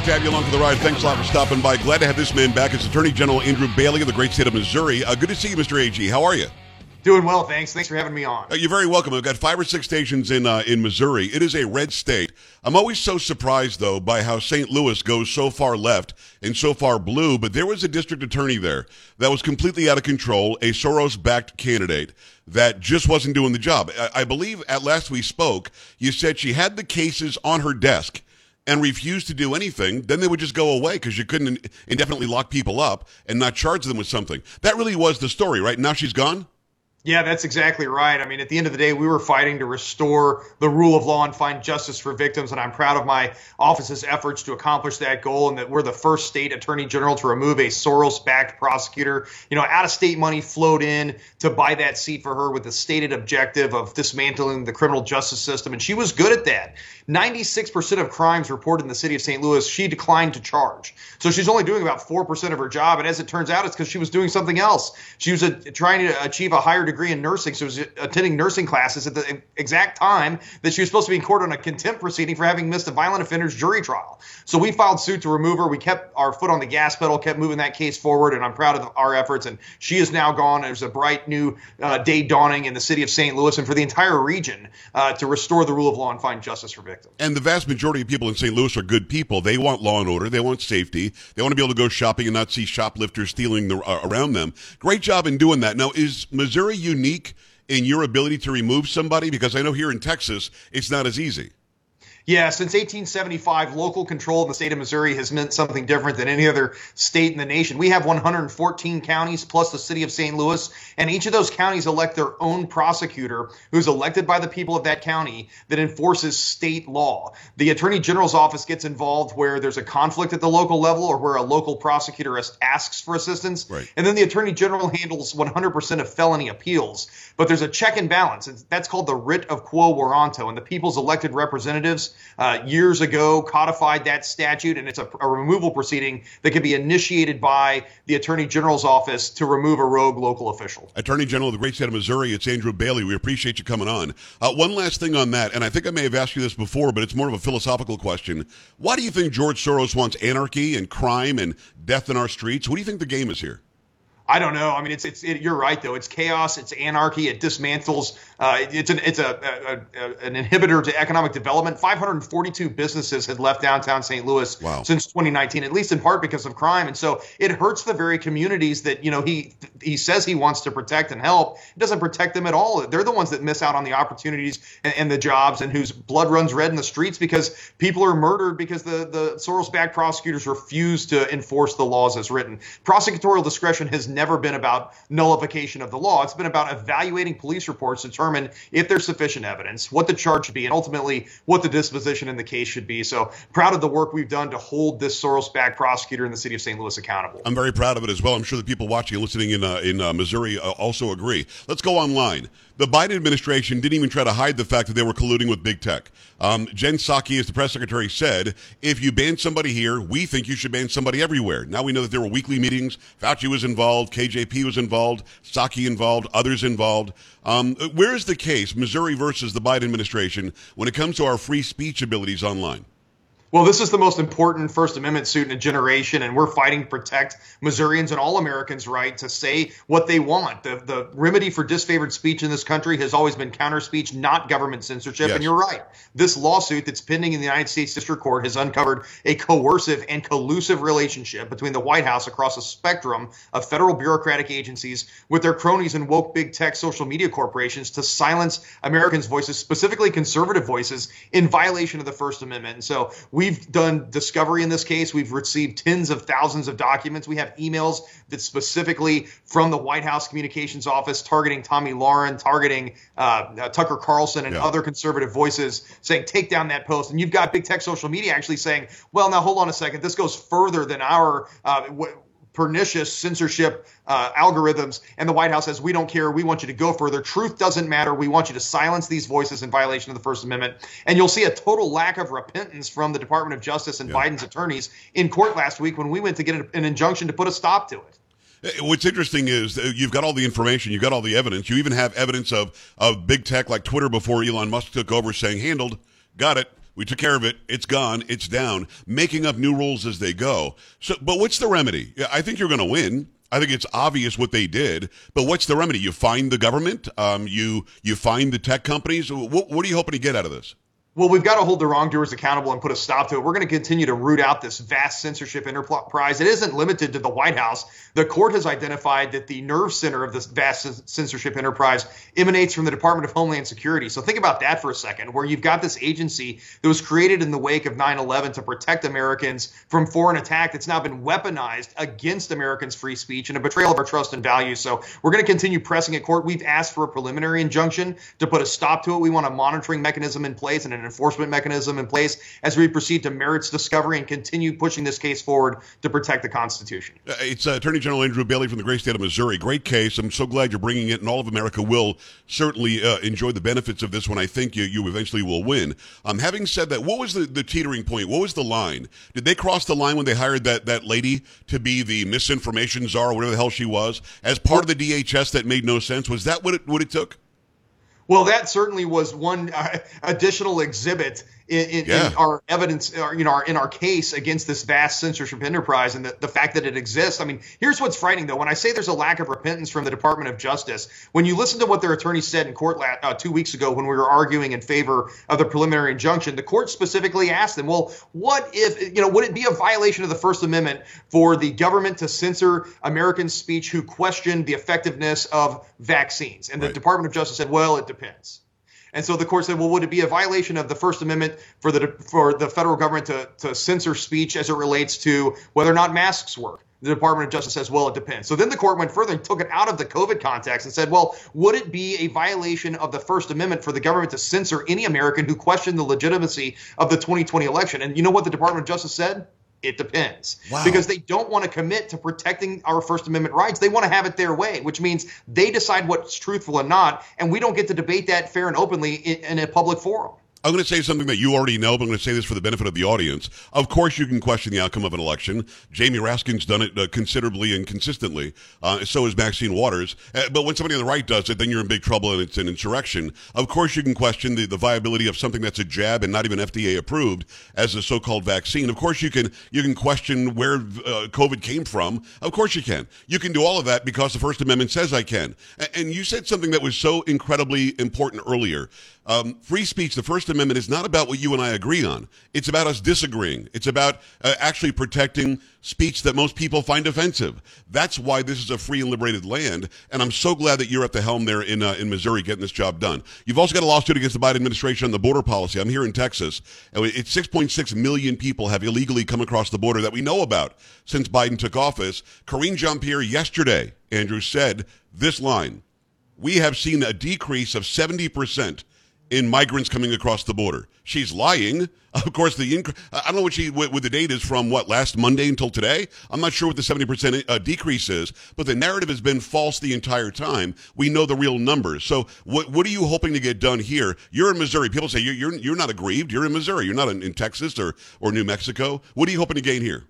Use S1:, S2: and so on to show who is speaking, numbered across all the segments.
S1: Great to have you along for the ride. Thanks a lot for stopping by. Glad to have this man back. It's Attorney General Andrew Bailey of the great state of Missouri. Uh, good to see you, Mr. AG. How are you?
S2: Doing well, thanks. Thanks for having me on.
S1: Uh, you're very welcome. I've got five or six stations in uh, in Missouri. It is a red state. I'm always so surprised though by how St. Louis goes so far left and so far blue. But there was a district attorney there that was completely out of control, a Soros-backed candidate that just wasn't doing the job. I, I believe at last we spoke, you said she had the cases on her desk and refused to do anything, then they would just go away because you couldn't indefinitely lock people up and not charge them with something. That really was the story, right? Now she's gone?
S2: Yeah, that's exactly right. I mean, at the end of the day, we were fighting to restore the rule of law and find justice for victims, and I'm proud of my office's efforts to accomplish that goal. And that we're the first state attorney general to remove a Soros-backed prosecutor. You know, out-of-state money flowed in to buy that seat for her with the stated objective of dismantling the criminal justice system, and she was good at that. 96% of crimes reported in the city of St. Louis, she declined to charge. So she's only doing about 4% of her job, and as it turns out, it's because she was doing something else. She was a, trying to achieve a higher degree in nursing. So she was attending nursing classes at the exact time that she was supposed to be in court on a contempt proceeding for having missed a violent offender's jury trial. So we filed suit to remove her. We kept our foot on the gas pedal, kept moving that case forward, and I'm proud of our efforts. And she is now gone. There's a bright new uh, day dawning in the city of St. Louis and for the entire region uh, to restore the rule of law and find justice for victims.
S1: And the vast majority of people in St. Louis are good people. They want law and order. They want safety. They want to be able to go shopping and not see shoplifters stealing the, uh, around them. Great job in doing that. Now, is Missouri unique in your ability to remove somebody? Because I know here in Texas, it's not as easy.
S2: Yeah, since 1875, local control in the state of Missouri has meant something different than any other state in the nation. We have 114 counties plus the city of St. Louis, and each of those counties elect their own prosecutor who's elected by the people of that county that enforces state law. The attorney general's office gets involved where there's a conflict at the local level or where a local prosecutor asks for assistance.
S1: Right.
S2: And then the attorney general handles 100% of felony appeals. But there's a check and balance. That's called the writ of quo warranto. And the people's elected representatives uh, years ago codified that statute, and it's a, a, removal proceeding that can be initiated by the Attorney General's office to remove a rogue local official.
S1: Attorney General of the great state of Missouri, it's Andrew Bailey. We appreciate you coming on. Uh, one last thing on that, and I think I may have asked you this before, but it's more of a philosophical question. Why do you think George Soros wants anarchy and crime and death in our streets? What do you think the game is here?
S2: I don't know. I mean, it's it's it, you're right though. It's chaos. It's anarchy. It dismantles. Uh, it's an it's a, a, a, an inhibitor to economic development. 542 businesses had left downtown St. Louis
S1: wow.
S2: since 2019, at least in part because of crime. And so it hurts the very communities that you know he he says he wants to protect and help. It doesn't protect them at all. They're the ones that miss out on the opportunities and, and the jobs and whose blood runs red in the streets because people are murdered because the the Soros-backed prosecutors refuse to enforce the laws as written. Prosecutorial discretion has never never been about nullification of the law. It's been about evaluating police reports to determine if there's sufficient evidence, what the charge should be, and ultimately what the disposition in the case should be. So proud of the work we've done to hold this Soros-backed prosecutor in the city of St. Louis accountable.
S1: I'm very proud of it as well. I'm sure the people watching and listening in uh, in uh, Missouri uh, also agree. Let's go online. The Biden administration didn't even try to hide the fact that they were colluding with big tech. Um, Jen Psaki, as the press secretary said, if you ban somebody here, we think you should ban somebody everywhere. Now we know that there were weekly meetings. Fauci was involved, KJP was involved, Psaki involved, others involved. Um, where is the case, Missouri versus the Biden administration, when it comes to our free speech abilities online?
S2: Well, this is the most important First Amendment suit in a generation, and we're fighting to protect Missourians and all Americans' right to say what they want. The, the remedy for disfavored speech in this country has always been counter speech, not government censorship.
S1: Yes.
S2: And you're right. This lawsuit that's pending in the United States District Court has uncovered a coercive and collusive relationship between the White House across a spectrum of federal bureaucratic agencies with their cronies and woke big tech social media corporations to silence Americans' voices, specifically conservative voices, in violation of the First Amendment. And so we we've done discovery in this case. We've received tens of thousands of documents. We have emails that specifically from the White House communications office targeting Tomi Lahren, targeting uh, uh, Tucker Carlson and yeah. other conservative voices saying, take down that post. And you've got big tech social media actually saying, well, now hold on a second. This goes further than our. Uh, w- pernicious censorship uh, algorithms. And the White House says, we don't care. We want you to go further. Truth doesn't matter. We want you to silence these voices in violation of the First Amendment. And you'll see a total lack of repentance from the Department of Justice and yeah. Biden's attorneys in court last week when we went to get an injunction to put a stop to it.
S1: Uh, what's interesting is you've got all the information, you've got all the evidence. You even have evidence of, of big tech like Twitter before Elon Musk took over saying, handled, got it. We took care of it. It's gone. It's down. Making up new rules as they go. So, but what's the remedy? I think you're going to win. I think it's obvious what they did. But what's the remedy? You find the government. Um, you you find the tech companies. What, what are you hoping to get out of this?
S2: Well, we've got to hold the wrongdoers accountable and put a stop to it. We're going to continue to root out this vast censorship enterprise. It isn't limited to the White House. The court has identified that the nerve center of this vast censorship enterprise emanates from the Department of Homeland Security. So think about that for a second, where you've got this agency that was created in the wake of 9 11 to protect Americans from foreign attack that's now been weaponized against Americans' free speech and a betrayal of our trust and values. So we're going to continue pressing at court. We've asked for a preliminary injunction to put a stop to it. We want a monitoring mechanism in place and an enforcement mechanism in place as we proceed to merits discovery and continue pushing this case forward to protect the Constitution.
S1: Uh, it's uh, Attorney General Andrew Bailey from the great state of Missouri. Great case. I'm so glad you're bringing it, and all of America will certainly uh, enjoy the benefits of this one. I think you, you eventually will win. Um, having said that, what was the, the teetering point? What was the line? Did they cross the line when they hired that, that lady to be the misinformation czar, whatever the hell she was, as part of the DHS that made no sense? Was that what it, what it took?
S2: Well, that certainly was one uh, additional exhibit in, in, yeah. in our evidence, or, you know, our, in our case against this vast censorship enterprise and the, the fact that it exists. I mean, here's what's frightening though. When I say there's a lack of repentance from the Department of Justice, when you listen to what their attorney said in court la- uh, two weeks ago when we were arguing in favor of the preliminary injunction, the court specifically asked them, well, what if, you know, would it be a violation of the First Amendment for the government to censor American speech who questioned the effectiveness of vaccines? And the. Department of Justice said, well, it depends. And so the court said, well, would it be a violation of the First Amendment for the for the federal government to, to censor speech as it relates to whether or not masks work? The Department of Justice says, well, it depends. So then the court went further and took it out of the COVID context and said, well, would it be a violation of the First Amendment for the government to censor any American who questioned the legitimacy of the 2020 election? And you know what the Department of Justice said? It depends. Wow. Because they don't want to commit to protecting our First Amendment rights. They want to have it their way, which means they decide what's truthful and not, and we don't get to debate that fair and openly in, in a public forum.
S1: I'm going to say something that you already know, but I'm going to say this for the benefit of the audience. Of course, you can question the outcome of an election. Jamie Raskin's done it uh, considerably and consistently. Uh, so has Maxine Waters. Uh, but when somebody on the right does it, then you're in big trouble and it's an insurrection. Of course, you can question the, the viability of something that's a jab and not even FDA approved as a so-called vaccine. Of course, you can you can question where uh, COVID came from. Of course, you can. You can do all of that because the First Amendment says I can. And, and you said something that was so incredibly important earlier. Um, free speech, the First Amendment, is not about what you and I agree on. It's about us disagreeing. It's about uh, actually protecting speech that most people find offensive. That's why this is a free and liberated land. And I'm so glad that you're at the helm there in uh, in Missouri getting this job done. You've also got a lawsuit against the Biden administration on the border policy. I'm here in Texas. It's 6.6 million people have illegally come across the border that we know about since Biden took office. Karine Jean-Pierre yesterday, Andrew said this line. We have seen a decrease of 70 percent in migrants coming across the border. She's lying. Of course, the inc- I don't know what she what, the date is from. What last Monday until today? I'm not sure what the 70 percent uh, decrease is, but the narrative has been false the entire time. We know the real numbers. So, what what are you hoping to get done here? You're in Missouri. People say you're you're, you're not aggrieved. You're in Missouri. You're not in, in Texas or or New Mexico. What are you hoping to gain here?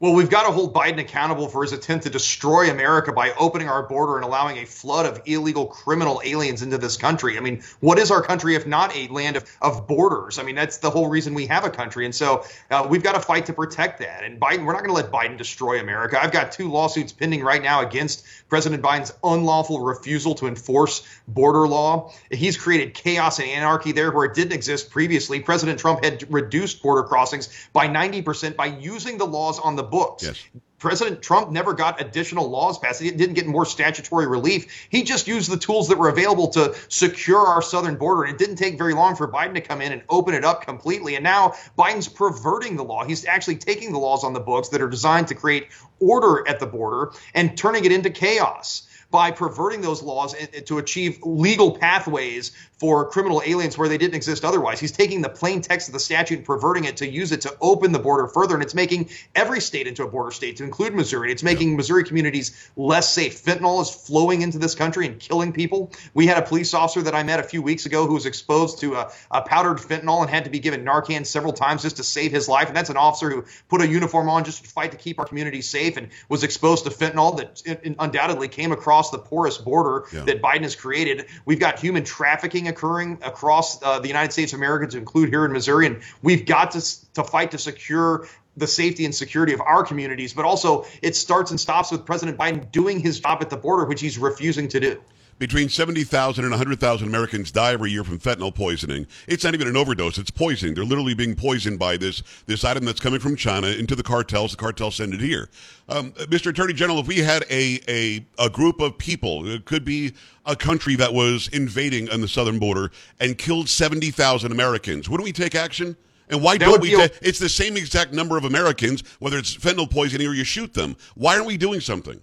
S2: Well, we've got to hold Biden accountable for his attempt to destroy America by opening our border and allowing a flood of illegal criminal aliens into this country. I mean, what is our country if not a land of, of borders? I mean, that's the whole reason we have a country. And so uh, we've got to fight to protect that. And Biden, we're not going to let Biden destroy America. I've got two lawsuits pending right now against President Biden's unlawful refusal to enforce border law. He's created chaos and anarchy there where it didn't exist previously. President Trump had reduced border crossings by 90% by using the laws on the books.
S1: Yes.
S2: President Trump never got additional laws passed. He didn't get more statutory relief. He just used the tools that were available to secure our southern border. And it didn't take very long for Biden to come in and open it up completely. And now Biden's perverting the law. He's actually taking the laws on the books that are designed to create order at the border and turning it into chaos by perverting those laws to achieve legal pathways for criminal aliens where they didn't exist otherwise. He's taking the plain text of the statute and perverting it to use it to open the border further. And it's making every state into a border state, to include Missouri. It's making Missouri communities less safe. Fentanyl is flowing into this country and killing people. We had a police officer that I met a few weeks ago who was exposed to a, a powdered fentanyl and had to be given Narcan several times just to save his life. And that's an officer who put a uniform on just to fight to keep our community safe and was exposed to fentanyl that undoubtedly came across the porous border yeah. that Biden has created. We've got human trafficking occurring across uh, the United States of America, to include here in Missouri, and we've got to to fight to secure the safety and security of our communities. But also, it starts and stops with President Biden doing his job at the border, which he's refusing to do.
S1: Between 70,000 and 100,000 Americans die every year from fentanyl poisoning. It's not even an overdose, it's poisoning. They're literally being poisoned by this, this item that's coming from China into the cartels. The cartels send it here. Um, Mr. Attorney General, if we had a, a, a group of people, it could be a country that was invading on the southern border and killed 70,000 Americans, wouldn't we take action? And why that don't we? Ta- it's the same exact number of Americans, whether it's fentanyl poisoning or you shoot them. Why aren't we doing something?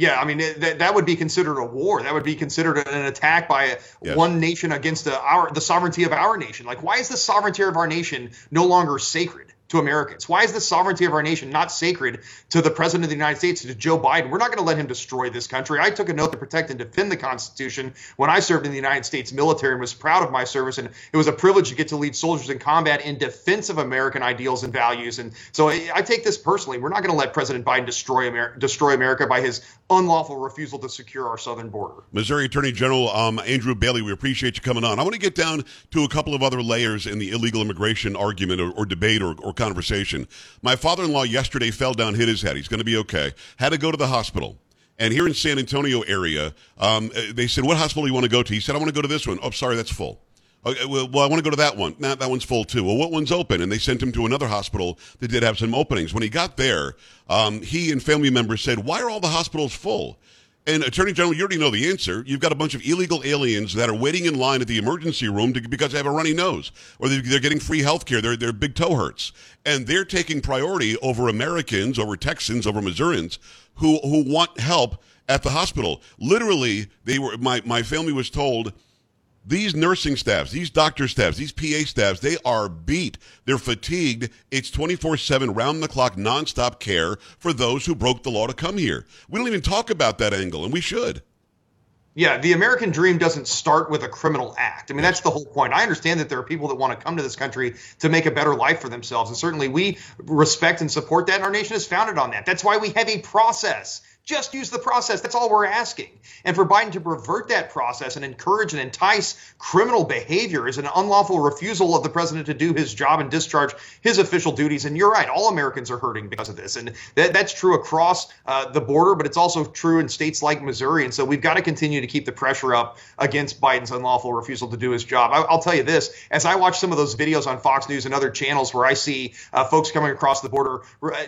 S2: Yeah, I mean that, that would be considered a war. That would be considered an attack by yes. one nation against the, our the sovereignty of our nation. Like, why is the sovereignty of our nation no longer sacred? To Americans? Why is the sovereignty of our nation not sacred to the President of the United States, to Joe Biden? We're not going to let him destroy this country. I took an oath to protect and defend the Constitution when I served in the United States military and was proud of my service. And it was a privilege to get to lead soldiers in combat in defense of American ideals and values. And so I, take this personally. We're not going to let President Biden destroy, Amer- destroy America by his unlawful refusal to secure our southern border.
S1: Missouri Attorney General um, Andrew Bailey, we appreciate you coming on. I want to get down to a couple of other layers in the illegal immigration argument or, or debate or, or conversation. My father in law yesterday fell down, hit his head. He's going to be okay. Had to go to the hospital. And here in San Antonio area, um, they said, "What hospital do you want to go to?" He said, "I want to go to this one." Oh, sorry, that's full. Okay, well, well, I want to go to that one. Nah, that one's full too. Well, what one's open? And they sent him to another hospital that did have some openings. When he got there, um, he and family members said, "Why are all the hospitals full?" And Attorney General, you already know the answer. You've got a bunch of illegal aliens that are waiting in line at the emergency room to, because they have a runny nose, or they're, they're getting free health care. Their, their big toe hurts. And they're taking priority over Americans, over Texans, over Missourians who, who want help at the hospital. Literally, they were, my, my family was told these nursing staffs, these doctor staffs, these PA staffs, they are beat. They're fatigued. It's 24 7, round the clock, nonstop care for those who broke the law to come here. We don't even talk about that angle, and we should.
S2: Yeah, the American dream doesn't start with a criminal act. I mean, that's the whole point. I understand that there are people that want to come to this country to make a better life for themselves. And certainly we respect and support that. And our nation is founded on that. That's why we have a process. Just use the process. That's all we're asking. And for Biden to pervert that process and encourage and entice criminal behavior is an unlawful refusal of the president to do his job and discharge his official duties. And you're right, all Americans are hurting because of this. And that, that's true across uh, the border, but it's also true in states like Missouri. And so we've got to continue to keep the pressure up against Biden's unlawful refusal to do his job. I, will tell you this as I watch some of those videos on Fox News and other channels where I see uh, folks coming across the border,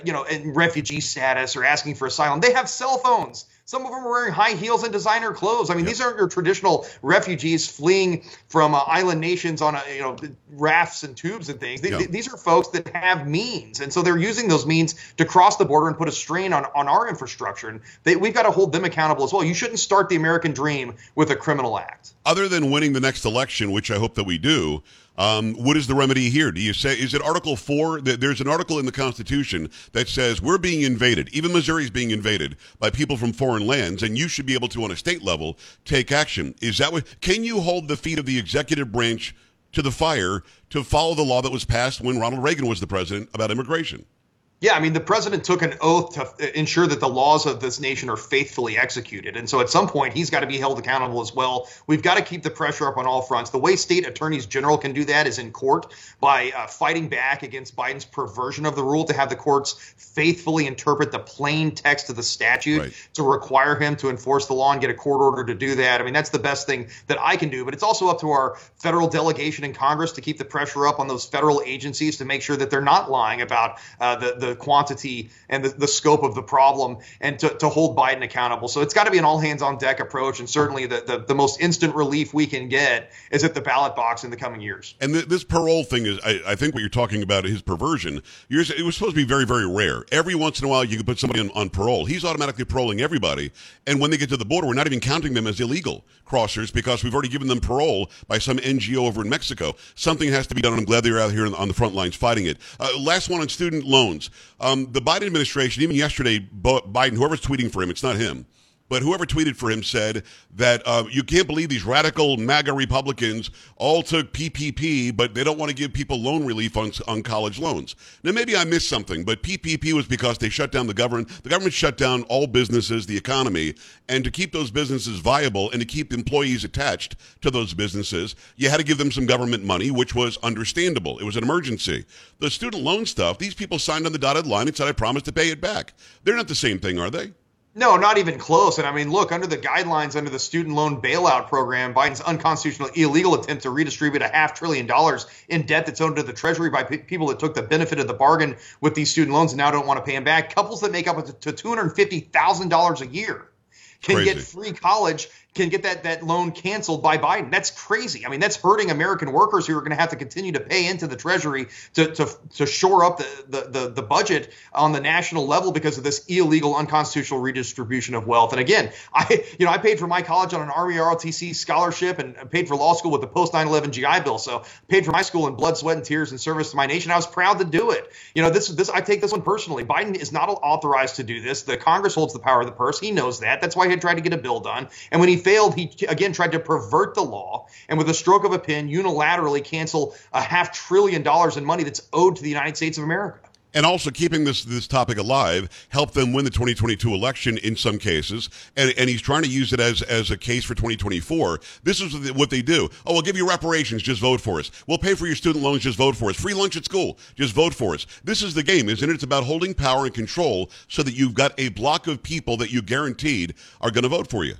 S2: you know, in refugee status or asking for asylum, they have cell phones. Some of them are wearing high heels and designer clothes. I mean, yep. these aren't your traditional refugees fleeing from uh, island nations on a, you know rafts and tubes and things. Yep. These are folks that have means, and so they're using those means to cross the border and put a strain on, on our infrastructure. And they, we've got to hold them accountable as well. You shouldn't start the American dream with a criminal act.
S1: Other than winning the next election, which I hope that we do, um, what is the remedy here? Do you say is it Article Four? There's an article in the Constitution that says we're being invaded. Even Missouri is being invaded by people from foreign lands, and you should be able to, on a state level, take action. Is that what? Can you hold the feet of the executive branch to the fire to follow the law that was passed when Ronald Reagan was the president about immigration?
S2: Yeah, I mean, the president took an oath to ensure that the laws of this nation are faithfully executed. And so at some point, he's got to be held accountable as well. We've got to keep the pressure up on all fronts. The way state attorneys general can do that is in court by uh, fighting back against Biden's perversion of the rule to have the courts faithfully interpret the plain text of the statute right. to require him to enforce the law and get a court order to do that. I mean, that's the best thing that I can do. But it's also up to our federal delegation in Congress to keep the pressure up on those federal agencies to make sure that they're not lying about uh, the, the the quantity and the, the scope of the problem and to, to hold Biden accountable. So it's got to be an all hands on deck approach. And certainly the, the, the, most instant relief we can get is at the ballot box in the coming years.
S1: And th- this parole thing is, I, I, think what you're talking about is perversion. You're, it was supposed to be very, very rare. Every once in a while, you can put somebody on, on parole. He's automatically paroling everybody. And when they get to the border, we're not even counting them as illegal crossers because we've already given them parole by some NGO over in Mexico. Something has to be done. I'm glad they're out here on the front lines fighting it. Uh, last one on student loans. Um, the Biden administration, even yesterday, Biden, whoever's tweeting for him, it's not him but whoever tweeted for him said that uh, you can't believe these radical MAGA Republicans all took PPP, but they don't want to give people loan relief on, on college loans. Now, maybe I missed something, but PPP was because they shut down the government. The government shut down all businesses, the economy, and to keep those businesses viable and to keep employees attached to those businesses, you had to give them some government money, which was understandable. It was an emergency. The student loan stuff, these people signed on the dotted line and said, I promise to pay it back. They're not the same thing, are they?
S2: No, not even close. And I mean, look, under the guidelines under the student loan bailout program, Biden's unconstitutional illegal attempt to redistribute a half trillion dollars in debt that's owed to the Treasury by p- people that took the benefit of the bargain with these student loans and now don't want to pay them back. Couples that make up to $250,000 a year can Crazy. get free college can get that that loan canceled by Biden. That's crazy. I mean, that's hurting American workers who are going to have to continue to pay into the Treasury to to, to shore up the, the, the the budget on the national level because of this illegal, unconstitutional redistribution of wealth. And again, I you know I paid for my college on an Army ROTC scholarship and paid for law school with the post 9/11 GI Bill. So paid for my school in blood, sweat, and tears and service to my nation. I was proud to do it. You know, this this I take this one personally. Biden is not authorized to do this. The Congress holds the power of the purse. He knows that. That's why he tried to get a bill done. And when he failed, he again tried to pervert the law and with a stroke of a pen unilaterally cancel a half trillion dollars in money that's owed to the United States of America
S1: and also keeping this this topic alive help them win the 2022 election in some cases. And, and he's trying to use it as as a case for 2024 this is what they do. Oh we'll give you reparations. Just vote for us. We'll pay for your student loans. Just vote for us. Free lunch at school. Just vote for us. This is the game isn't it? It's about holding power and control so that you've got a block of people that you guaranteed are going to vote for you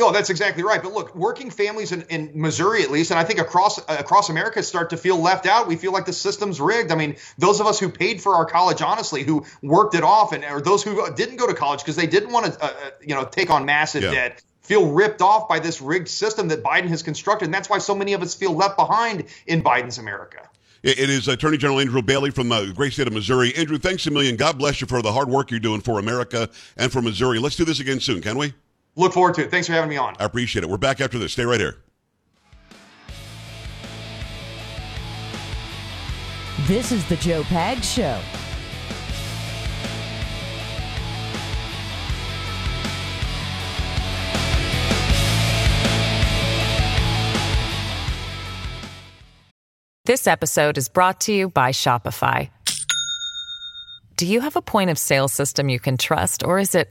S2: no, that's exactly right. But look, working families in, in, Missouri, at least, and I think across across America, start to feel left out. We feel like the system's rigged. I mean, those of us who paid for our college honestly, who worked it off, and or those who didn't go to college because they didn't want to, uh, uh, you know, take on massive yeah. debt, feel ripped off by this rigged system that Biden has constructed, and that's why so many of us feel left behind in Biden's America.
S1: It is Attorney General Andrew Bailey from the great state of Missouri. Andrew, thanks a million. God bless you for the hard work you're doing for America and for Missouri. Let's do this again soon, can we?
S2: Look forward to it. Thanks for having me on.
S1: I appreciate it. We're back after this. Stay right here.
S3: This is the Joe Pag Show.
S4: This episode is brought to you by Shopify. Do you have a point of sale system you can trust, or is it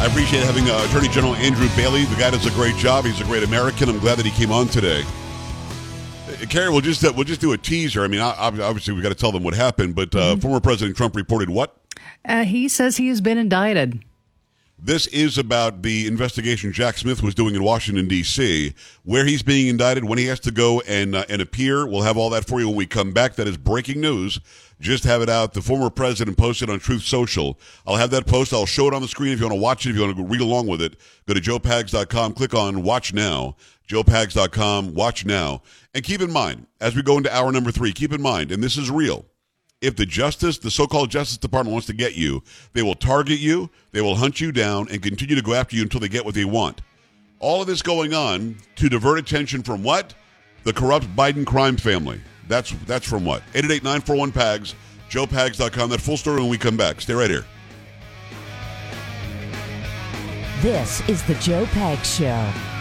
S1: I appreciate having uh, Attorney General Andrew Bailey. The guy does a great job. He's a great American. I'm glad that he came on today. Uh, Carrie, we'll just uh, we'll just do a teaser. I mean, obviously we've got to tell them what happened, but uh, mm-hmm. former President Trump reported what?
S5: Uh, he says he has been indicted.
S1: This is about the investigation Jack Smith was doing in Washington D.C., where he's being indicted, when he has to go and uh, and appear. We'll have all that for you when we come back. That is breaking news. Just have it out. The former president posted on Truth Social. I'll have that post. I'll show it on the screen if you want to watch it. If you want to read along with it, go to joepags.com. Click on Watch Now. joepags.com. Watch now. And keep in mind, as we go into hour number three, keep in mind, and this is real if the justice, the so-called Justice Department wants to get you, they will target you, they will hunt you down, and continue to go after you until they get what they want. All of this going on to divert attention from what? The corrupt Biden crime family. That's that's from what? 888-941-PAGS, joepags.com. That full story when we come back. Stay right here.
S3: This is the Joe Pags Show.